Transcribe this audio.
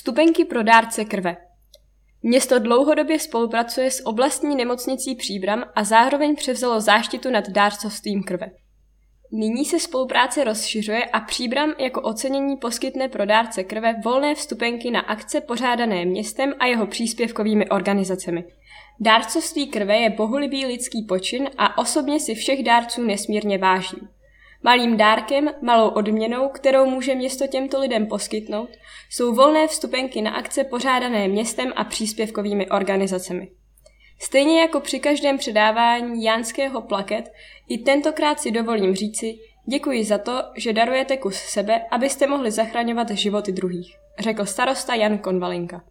Vstupenky pro dárce krve. Město dlouhodobě spolupracuje s oblastní nemocnicí Příbram a zároveň převzalo záštitu nad dárcovstvím krve. Nyní se spolupráce rozšiřuje a Příbram jako ocenění poskytne pro dárce krve volné vstupenky na akce pořádané městem a jeho příspěvkovými organizacemi. Dárcovství krve je bohulibý lidský počin a osobně si všech dárců nesmírně vážím. Malým dárkem, malou odměnou, kterou může město těmto lidem poskytnout, jsou volné vstupenky na akce pořádané městem a příspěvkovými organizacemi. Stejně jako při každém předávání jánského plaket, i tentokrát si dovolím říci, děkuji za to, že darujete kus sebe, abyste mohli zachraňovat životy druhých, řekl starosta Jan Konvalinka.